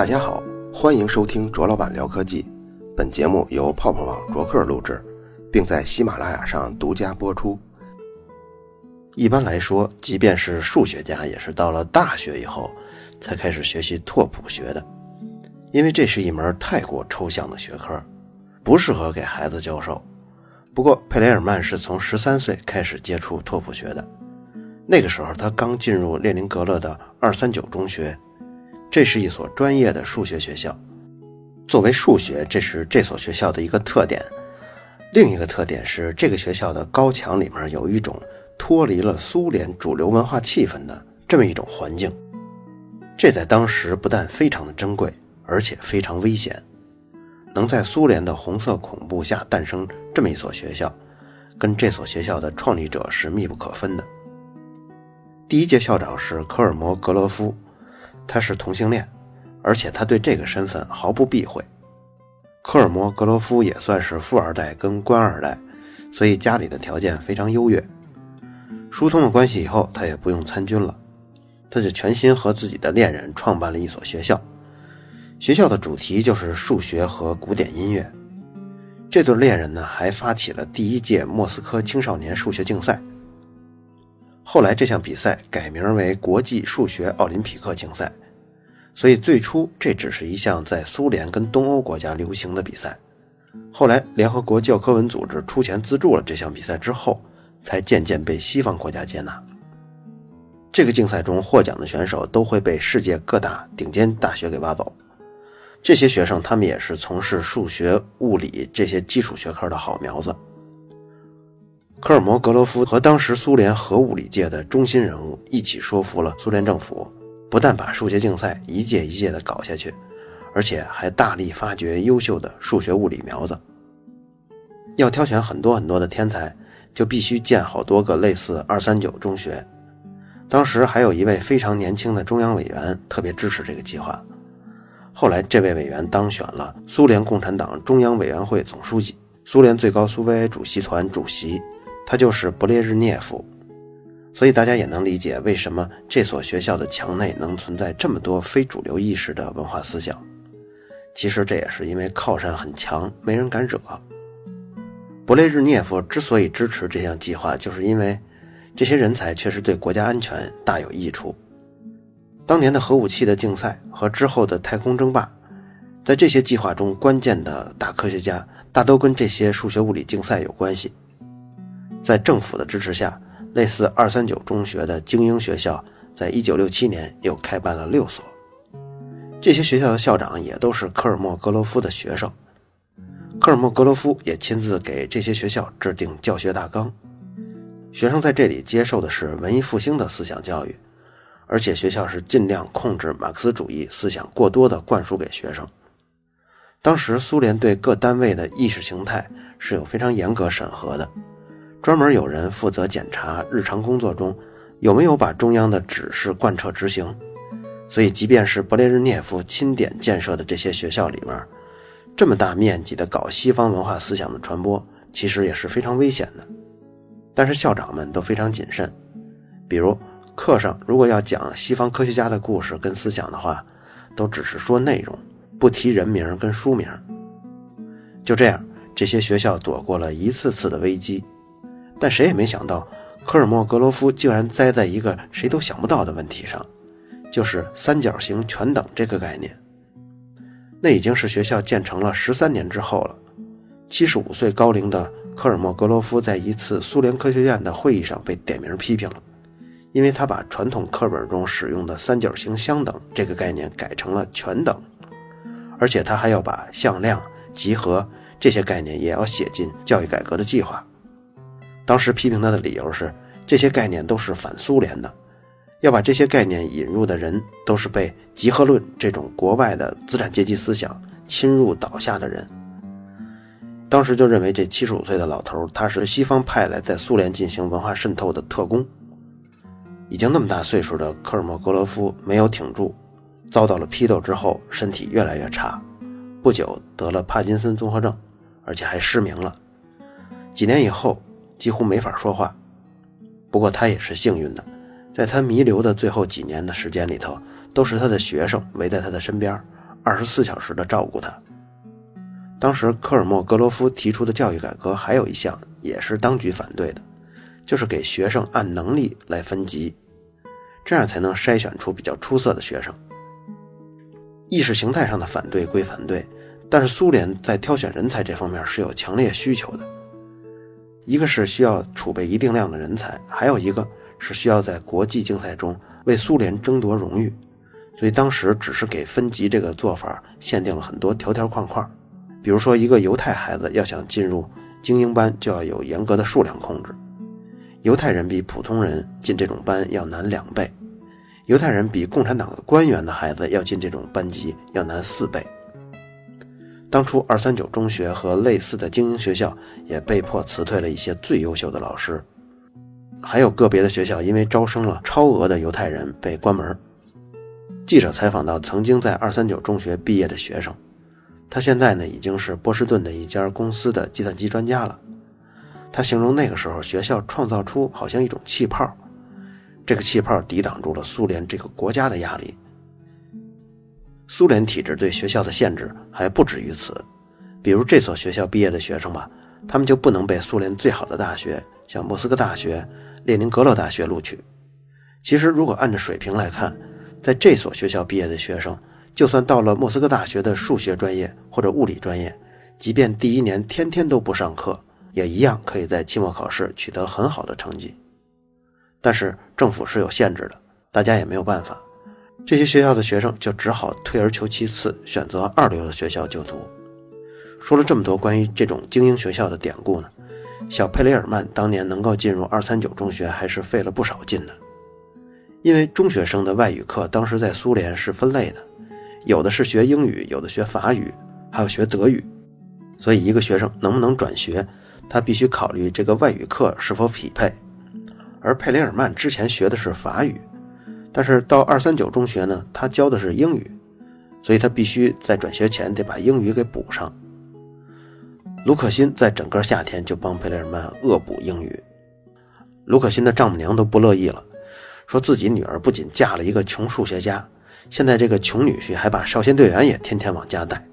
大家好，欢迎收听卓老板聊科技。本节目由泡泡网卓克录制，并在喜马拉雅上独家播出。一般来说，即便是数学家，也是到了大学以后才开始学习拓扑学的，因为这是一门太过抽象的学科，不适合给孩子教授。不过，佩雷尔曼是从十三岁开始接触拓扑学的，那个时候他刚进入列宁格勒的二三九中学。这是一所专业的数学学校。作为数学，这是这所学校的一个特点。另一个特点是，这个学校的高墙里面有一种脱离了苏联主流文化气氛的这么一种环境。这在当时不但非常的珍贵，而且非常危险。能在苏联的红色恐怖下诞生这么一所学校，跟这所学校的创立者是密不可分的。第一届校长是科尔摩格罗夫。他是同性恋，而且他对这个身份毫不避讳。科尔摩格罗夫也算是富二代跟官二代，所以家里的条件非常优越。疏通了关系以后，他也不用参军了，他就全心和自己的恋人创办了一所学校。学校的主题就是数学和古典音乐。这对恋人呢，还发起了第一届莫斯科青少年数学竞赛。后来这项比赛改名为国际数学奥林匹克竞赛，所以最初这只是一项在苏联跟东欧国家流行的比赛。后来联合国教科文组织出钱资助了这项比赛之后，才渐渐被西方国家接纳。这个竞赛中获奖的选手都会被世界各大顶尖大学给挖走，这些学生他们也是从事数学、物理这些基础学科的好苗子。科尔摩格罗夫和当时苏联核物理界的中心人物一起说服了苏联政府，不但把数学竞赛一届一届的搞下去，而且还大力发掘优秀的数学物理苗子。要挑选很多很多的天才，就必须建好多个类似二三九中学。当时还有一位非常年轻的中央委员特别支持这个计划。后来这位委员当选了苏联共产党中央委员会总书记、苏联最高苏维埃主席团主席。他就是勃列日涅夫，所以大家也能理解为什么这所学校的墙内能存在这么多非主流意识的文化思想。其实这也是因为靠山很强，没人敢惹。勃列日涅夫之所以支持这项计划，就是因为这些人才确实对国家安全大有益处。当年的核武器的竞赛和之后的太空争霸，在这些计划中，关键的大科学家大都跟这些数学物理竞赛有关系。在政府的支持下，类似二三九中学的精英学校，在一九六七年又开办了六所。这些学校的校长也都是科尔莫格罗夫的学生。科尔莫格罗夫也亲自给这些学校制定教学大纲。学生在这里接受的是文艺复兴的思想教育，而且学校是尽量控制马克思主义思想过多的灌输给学生。当时苏联对各单位的意识形态是有非常严格审核的。专门有人负责检查日常工作中有没有把中央的指示贯彻执行，所以即便是勃列日涅夫钦点建设的这些学校里面，这么大面积的搞西方文化思想的传播，其实也是非常危险的。但是校长们都非常谨慎，比如课上如果要讲西方科学家的故事跟思想的话，都只是说内容，不提人名跟书名。就这样，这些学校躲过了一次次的危机。但谁也没想到，科尔莫格罗夫竟然栽在一个谁都想不到的问题上，就是三角形全等这个概念。那已经是学校建成了十三年之后了。七十五岁高龄的科尔莫格罗夫在一次苏联科学院的会议上被点名批评了，因为他把传统课本中使用的三角形相等这个概念改成了全等，而且他还要把向量、集合这些概念也要写进教育改革的计划。当时批评他的理由是，这些概念都是反苏联的，要把这些概念引入的人都是被集合论这种国外的资产阶级思想侵入倒下的人。当时就认为这七十五岁的老头他是西方派来在苏联进行文化渗透的特工。已经那么大岁数的科尔莫格罗夫没有挺住，遭到了批斗之后，身体越来越差，不久得了帕金森综合症，而且还失明了。几年以后。几乎没法说话，不过他也是幸运的，在他弥留的最后几年的时间里头，都是他的学生围在他的身边，二十四小时的照顾他。当时科尔莫格罗夫提出的教育改革还有一项也是当局反对的，就是给学生按能力来分级，这样才能筛选出比较出色的学生。意识形态上的反对归反对，但是苏联在挑选人才这方面是有强烈需求的。一个是需要储备一定量的人才，还有一个是需要在国际竞赛中为苏联争夺荣誉，所以当时只是给分级这个做法限定了很多条条框框。比如说，一个犹太孩子要想进入精英班，就要有严格的数量控制。犹太人比普通人进这种班要难两倍，犹太人比共产党的官员的孩子要进这种班级要难四倍。当初二三九中学和类似的精英学校也被迫辞退了一些最优秀的老师，还有个别的学校因为招生了超额的犹太人被关门。记者采访到曾经在二三九中学毕业的学生，他现在呢已经是波士顿的一家公司的计算机专家了。他形容那个时候学校创造出好像一种气泡，这个气泡抵挡住了苏联这个国家的压力。苏联体制对学校的限制还不止于此，比如这所学校毕业的学生吧，他们就不能被苏联最好的大学，像莫斯科大学、列宁格勒大学录取。其实，如果按照水平来看，在这所学校毕业的学生，就算到了莫斯科大学的数学专业或者物理专业，即便第一年天天都不上课，也一样可以在期末考试取得很好的成绩。但是政府是有限制的，大家也没有办法。这些学校的学生就只好退而求其次，选择二流的学校就读。说了这么多关于这种精英学校的典故呢，小佩雷尔曼当年能够进入二三九中学，还是费了不少劲的。因为中学生的外语课当时在苏联是分类的，有的是学英语，有的学法语，还有学德语，所以一个学生能不能转学，他必须考虑这个外语课是否匹配。而佩雷尔曼之前学的是法语。但是到二三九中学呢，他教的是英语，所以他必须在转学前得把英语给补上。卢可欣在整个夏天就帮佩雷尔曼恶补英语，卢可欣的丈母娘都不乐意了，说自己女儿不仅嫁了一个穷数学家，现在这个穷女婿还把少先队员也天天往家带。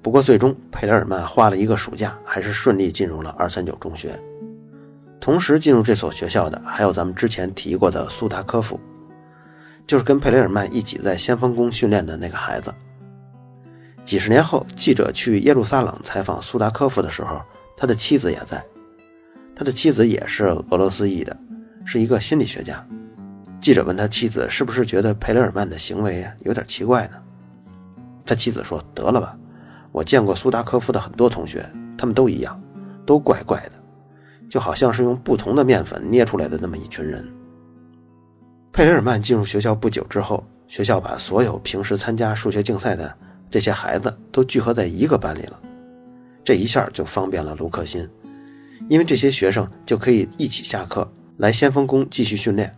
不过最终佩雷尔曼花了一个暑假，还是顺利进入了二三九中学。同时进入这所学校的还有咱们之前提过的苏达科夫，就是跟佩雷尔曼一起在先锋宫训练的那个孩子。几十年后，记者去耶路撒冷采访苏达科夫的时候，他的妻子也在。他的妻子也是俄罗斯裔的，是一个心理学家。记者问他妻子是不是觉得佩雷尔曼的行为有点奇怪呢？他妻子说：“得了吧，我见过苏达科夫的很多同学，他们都一样，都怪怪的。”就好像是用不同的面粉捏出来的那么一群人。佩雷尔曼进入学校不久之后，学校把所有平时参加数学竞赛的这些孩子都聚合在一个班里了，这一下就方便了卢克辛，因为这些学生就可以一起下课来先锋宫继续训练。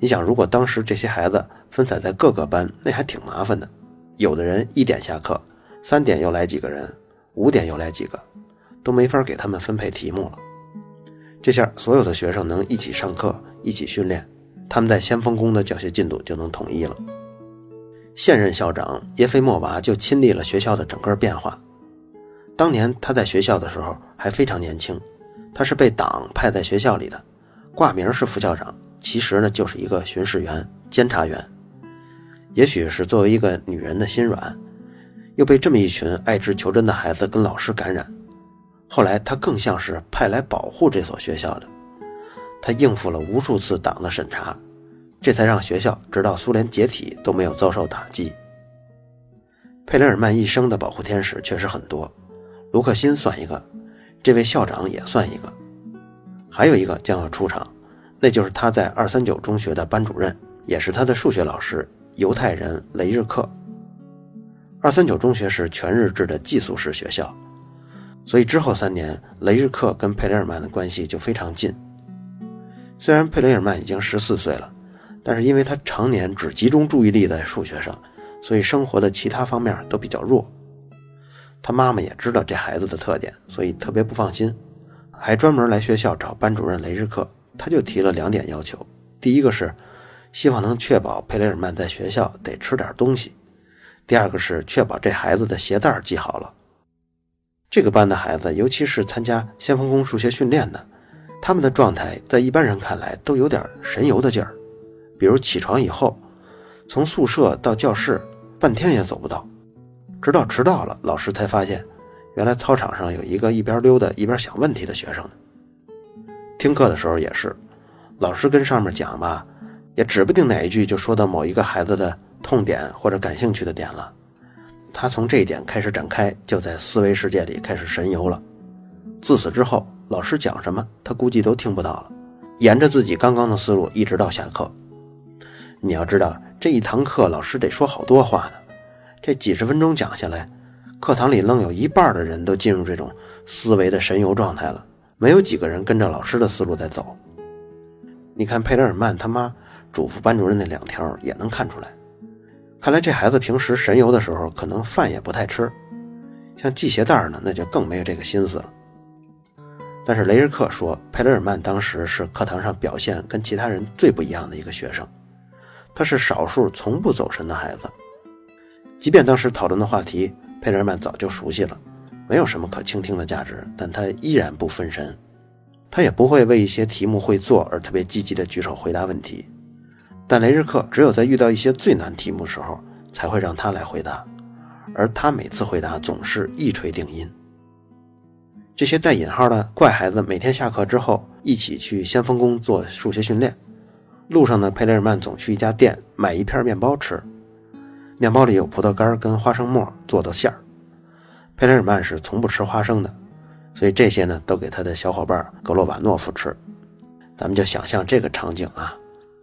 你想，如果当时这些孩子分散在各个班，那还挺麻烦的。有的人一点下课，三点又来几个人，五点又来几个，都没法给他们分配题目了。这下所有的学生能一起上课、一起训练，他们在先锋宫的教学进度就能统一了。现任校长耶菲莫娃就亲历了学校的整个变化。当年他在学校的时候还非常年轻，他是被党派在学校里的，挂名是副校长，其实呢就是一个巡视员、监察员。也许是作为一个女人的心软，又被这么一群爱之求真的孩子跟老师感染。后来，他更像是派来保护这所学校的。他应付了无数次党的审查，这才让学校直到苏联解体都没有遭受打击。佩雷尔曼一生的保护天使确实很多，卢克辛算一个，这位校长也算一个，还有一个将要出场，那就是他在二三九中学的班主任，也是他的数学老师——犹太人雷日克。二三九中学是全日制的寄宿式学校。所以之后三年，雷日克跟佩雷尔曼的关系就非常近。虽然佩雷尔曼已经十四岁了，但是因为他常年只集中注意力在数学上，所以生活的其他方面都比较弱。他妈妈也知道这孩子的特点，所以特别不放心，还专门来学校找班主任雷日克。他就提了两点要求：第一个是希望能确保佩雷尔曼在学校得吃点东西；第二个是确保这孩子的鞋带系好了。这个班的孩子，尤其是参加先锋宫数学训练的，他们的状态在一般人看来都有点神游的劲儿。比如起床以后，从宿舍到教室半天也走不到，直到迟到了，老师才发现，原来操场上有一个一边溜达一边想问题的学生呢。听课的时候也是，老师跟上面讲吧，也指不定哪一句就说到某一个孩子的痛点或者感兴趣的点了，他从这一点开始展开，就在思维世界里开始神游了。自此之后，老师讲什么，他估计都听不到了，沿着自己刚刚的思路一直到下课。你要知道，这一堂课老师得说好多话呢。这几十分钟讲下来，课堂里愣有一半的人都进入这种思维的神游状态了，没有几个人跟着老师的思路在走。你看佩德尔曼他妈嘱咐班主任那两条也能看出来。看来这孩子平时神游的时候，可能饭也不太吃，像系鞋带呢，那就更没有这个心思了。但是雷日克说，佩雷尔曼当时是课堂上表现跟其他人最不一样的一个学生。他是少数从不走神的孩子，即便当时讨论的话题佩雷尔曼早就熟悉了，没有什么可倾听的价值，但他依然不分神。他也不会为一些题目会做而特别积极的举手回答问题，但雷日克只有在遇到一些最难题目时候才会让他来回答，而他每次回答总是一锤定音。这些带引号的怪孩子每天下课之后一起去先锋宫做数学训练。路上呢，佩雷尔曼总去一家店买一片面包吃，面包里有葡萄干跟花生末做的馅儿。佩雷尔曼是从不吃花生的，所以这些呢都给他的小伙伴格罗瓦诺夫吃。咱们就想象这个场景啊，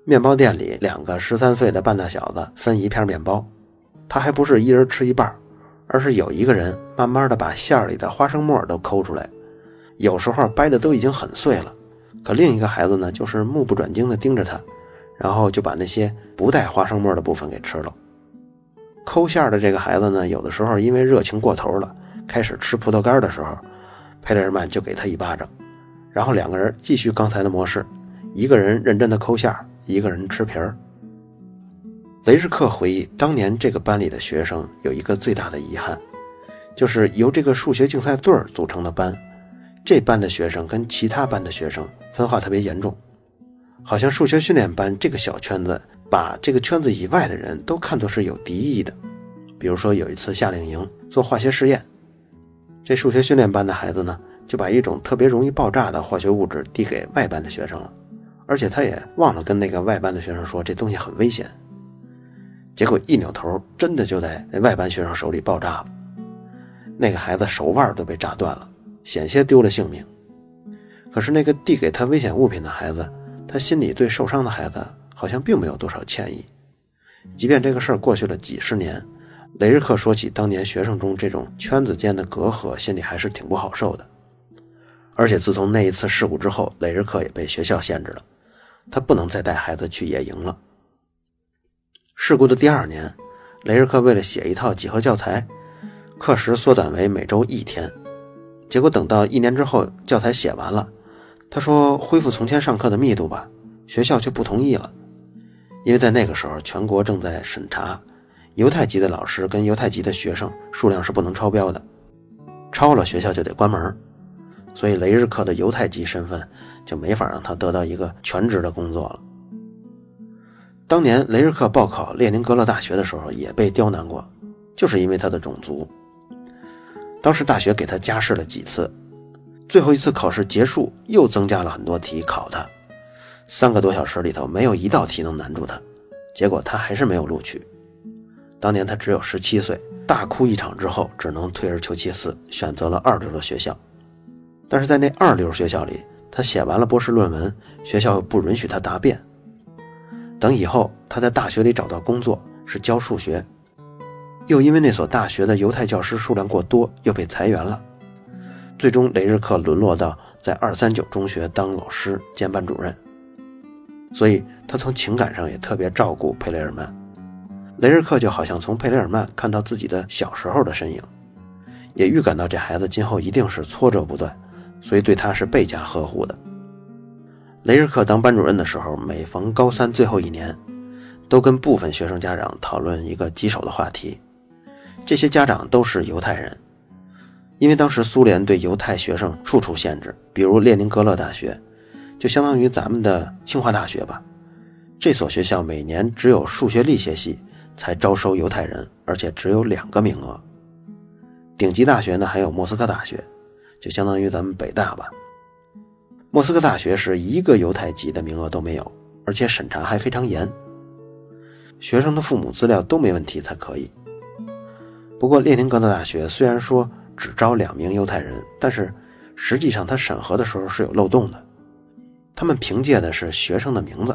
面包店里两个十三岁的半大小子分一片面包，他还不是一人吃一半，而是有一个人慢慢的把馅儿里的花生末都抠出来，有时候掰的都已经很碎了，可另一个孩子呢就是目不转睛的盯着他。然后就把那些不带花生末的部分给吃了。抠馅儿的这个孩子呢，有的时候因为热情过头了，开始吃葡萄干的时候，佩雷尔曼就给他一巴掌，然后两个人继续刚才的模式，一个人认真的抠馅儿一个人吃皮儿。雷日克回忆，当年这个班里的学生有一个最大的遗憾，就是由这个数学竞赛队组成的班，这班的学生跟其他班的学生分化特别严重。好像数学训练班这个小圈子，把这个圈子以外的人都看作是有敌意的。比如说有一次夏令营做化学实验，这数学训练班的孩子呢，就把一种特别容易爆炸的化学物质递给外班的学生了，而且他也忘了跟那个外班的学生说这东西很危险。结果一扭头，真的就在那外班学生手里爆炸了，那个孩子手腕都被炸断了，险些丢了性命。可是那个递给他危险物品的孩子。他心里对受伤的孩子好像并没有多少歉意，即便这个事儿过去了几十年，雷日克说起当年学生中这种圈子间的隔阂，心里还是挺不好受的。而且自从那一次事故之后，雷日克也被学校限制了，他不能再带孩子去野营了。事故的第二年，雷日克为了写一套几何教材，课时缩短为每周一天，结果等到一年之后，教材写完了。他说：“恢复从前上课的密度吧。”学校却不同意了，因为在那个时候，全国正在审查，犹太籍的老师跟犹太籍的学生数量是不能超标的，超了学校就得关门。所以雷日克的犹太籍身份就没法让他得到一个全职的工作了。当年雷日克报考列宁格勒大学的时候也被刁难过，就是因为他的种族。当时大学给他加试了几次。最后一次考试结束，又增加了很多题考他，三个多小时里头没有一道题能难住他，结果他还是没有录取。当年他只有十七岁，大哭一场之后，只能退而求其次，选择了二流的学校。但是在那二流学校里，他写完了博士论文，学校不允许他答辩。等以后他在大学里找到工作，是教数学，又因为那所大学的犹太教师数量过多，又被裁员了。最终，雷日克沦落到在二三九中学当老师兼班主任，所以他从情感上也特别照顾佩雷尔曼。雷日克就好像从佩雷尔曼看到自己的小时候的身影，也预感到这孩子今后一定是挫折不断，所以对他是倍加呵护的。雷日克当班主任的时候，每逢高三最后一年，都跟部分学生家长讨论一个棘手的话题，这些家长都是犹太人，因为当时苏联对犹太学生处处限制，比如列宁格勒大学，就相当于咱们的清华大学吧。这所学校每年只有数学力学系才招收犹太人，而且只有两个名额。顶级大学呢，还有莫斯科大学，就相当于咱们北大吧。莫斯科大学是一个犹太籍的名额都没有，而且审查还非常严，学生的父母资料都没问题才可以。不过列宁格勒大学虽然说只招两名犹太人，但是实际上他审核的时候是有漏洞的，他们凭借的是学生的名字，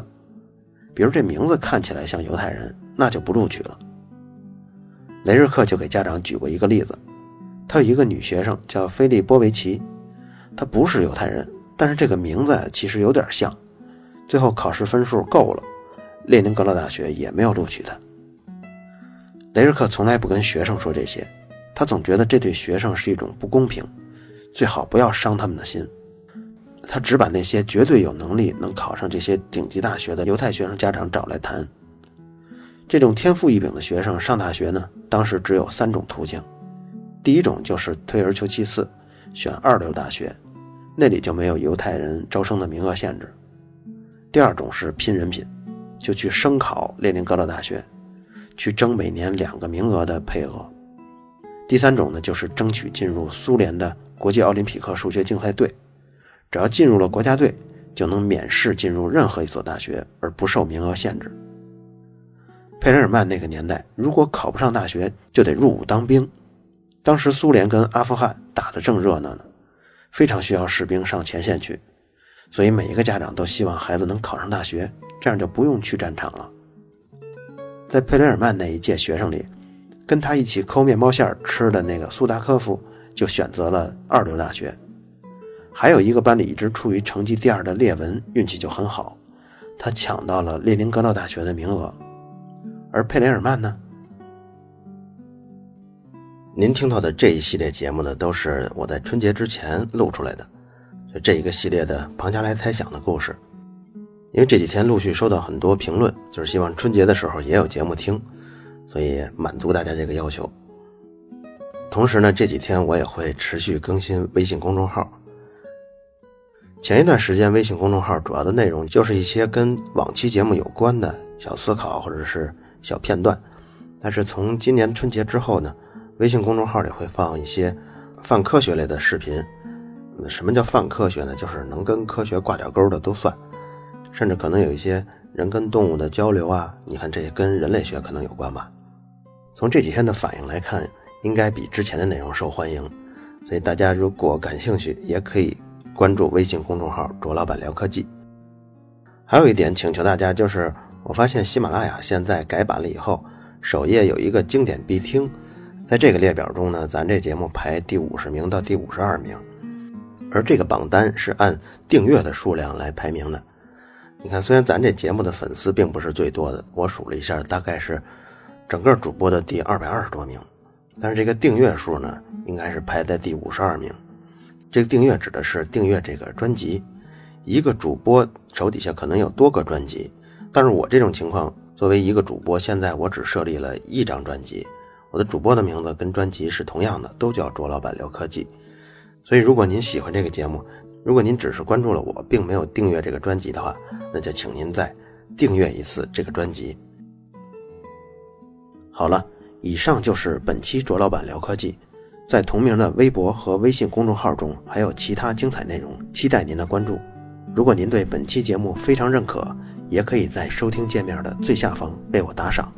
比如这名字看起来像犹太人，那就不录取了。雷日克就给家长举过一个例子，他有一个女学生叫菲利波维奇，她不是犹太人。但是这个名字其实有点像，最后考试分数够了，列宁格勒大学也没有录取他。雷日克从来不跟学生说这些，他总觉得这对学生是一种不公平，最好不要伤他们的心。他只把那些绝对有能力能考上这些顶级大学的犹太学生家长找来谈。这种天赋异禀的学生上大学呢，当时只有三种途径，第一种就是退而求其次，选二流大学。那里就没有犹太人招生的名额限制。第二种是拼人品，就去声考列宁格勒大学，去争每年两个名额的配额。第三种呢，就是争取进入苏联的国际奥林匹克数学竞赛队，只要进入了国家队，就能免试进入任何一所大学，而不受名额限制。佩雷尔曼那个年代，如果考不上大学，就得入伍当兵。当时苏联跟阿富汗打得正热闹呢。非常需要士兵上前线去，所以每一个家长都希望孩子能考上大学，这样就不用去战场了。在佩雷尔曼那一届学生里，跟他一起抠面包馅吃的那个苏达科夫就选择了二流大学。还有一个班里一直处于成绩第二的列文运气就很好，他抢到了列宁格勒大学的名额。而佩雷尔曼呢？您听到的这一系列节目呢，都是我在春节之前录出来的，就这一个系列的庞加莱猜想的故事。因为这几天陆续收到很多评论，就是希望春节的时候也有节目听，所以满足大家这个要求。同时呢，这几天我也会持续更新微信公众号。前一段时间，微信公众号主要的内容就是一些跟往期节目有关的小思考或者是小片段，但是从今年春节之后呢。微信公众号里会放一些泛科学类的视频。什么叫泛科学呢？就是能跟科学挂点钩的都算，甚至可能有一些人跟动物的交流啊。你看，这些跟人类学可能有关吧？从这几天的反应来看，应该比之前的内容受欢迎。所以大家如果感兴趣，也可以关注微信公众号“卓老板聊科技”。还有一点请求大家，就是我发现喜马拉雅现在改版了以后，首页有一个经典必听。在这个列表中呢，咱这节目排第五十名到第五十二名，而这个榜单是按订阅的数量来排名的。你看，虽然咱这节目的粉丝并不是最多的，我数了一下，大概是整个主播的第二百二十多名，但是这个订阅数呢，应该是排在第五十二名。这个订阅指的是订阅这个专辑，一个主播手底下可能有多个专辑，但是我这种情况，作为一个主播，现在我只设立了一张专辑。我的主播的名字跟专辑是同样的，都叫卓老板聊科技。所以，如果您喜欢这个节目，如果您只是关注了我，并没有订阅这个专辑的话，那就请您再订阅一次这个专辑。好了，以上就是本期卓老板聊科技，在同名的微博和微信公众号中还有其他精彩内容，期待您的关注。如果您对本期节目非常认可，也可以在收听界面的最下方为我打赏。